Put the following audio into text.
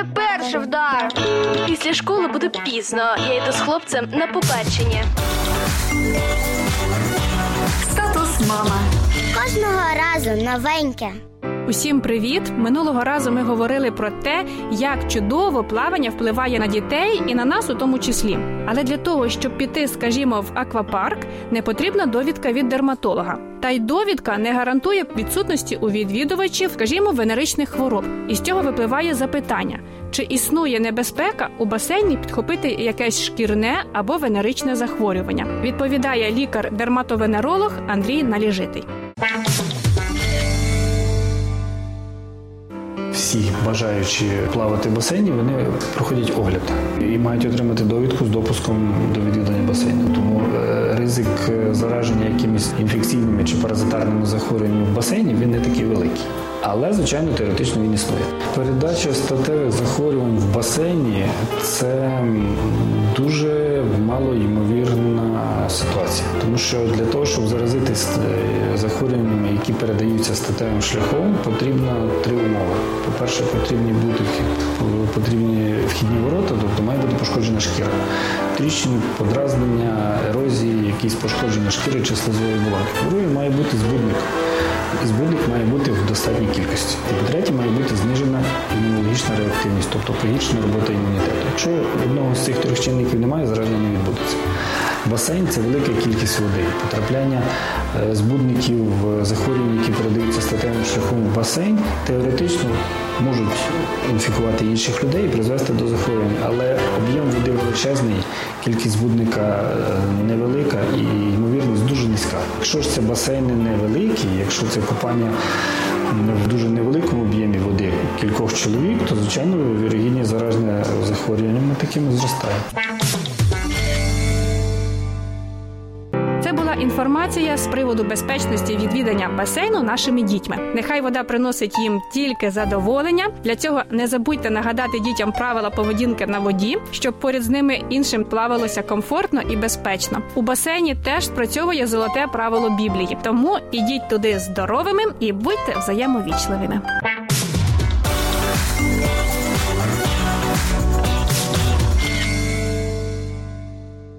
мене перший вдар. Після школи буде пізно. Я йду з хлопцем на побачення. Статус мама. Кожного разу новеньке. Усім привіт! Минулого разу ми говорили про те, як чудово плавання впливає на дітей і на нас у тому числі. Але для того, щоб піти, скажімо, в аквапарк, не потрібна довідка від дерматолога. Та й довідка не гарантує відсутності у відвідувачів, скажімо, венеричних хвороб. І з цього випливає запитання: чи існує небезпека у басейні підхопити якесь шкірне або венеричне захворювання? Відповідає лікар-дерматовенеролог Андрій Наліжитий. Всі бажаючі плавати в басейні, вони проходять огляд і мають отримати довідку з допуском до відвідання басейну. Тому е, ризик е, зараження якимись інфекційними чи паразитарними захворюваннями в басейні він не такий великий. Але, звичайно, теоретично він існує. Передача статевих захворювань в басейні це дуже малоймовірна ситуація. Тому що для того, щоб заразитись е, захворюваннями, які передаються статевим шляхом, потрібно три умови. По-перше, потрібні бути потрібні вхідні ворота, тобто має бути пошкоджена шкіра. Тріщини, подразнення, ерозії, якісь пошкодження шкіри чи слизової оболонки. По-друге, має бути збудник. І збудник має бути в достатній кількості. І по-третє, має бути знижена імунологічна реактивність, тобто погіршена робота імунітету. Якщо одного з цих трьох чинників немає, зараження не відбудеться. Басейн це велика кількість води. Потрапляння е, збудників е, захворювань, які передаються статевим шляхом в басейн, теоретично можуть інфікувати інших людей і призвести до захворювань, але об'єм води величезний, кількість збудника е, невелика і ймовірність дуже низька. Якщо ж це басейни невеликі, якщо це купання в дуже невеликому об'ємі води кількох чоловік, то звичайно вірогідність зараження захворюваннями такими зростає. Це була інформація з приводу безпечності відвідання басейну нашими дітьми. Нехай вода приносить їм тільки задоволення. Для цього не забудьте нагадати дітям правила поведінки на воді, щоб поряд з ними іншим плавалося комфортно і безпечно. У басейні теж спрацьовує золоте правило Біблії. Тому ідіть туди здоровими і будьте взаємовічливими.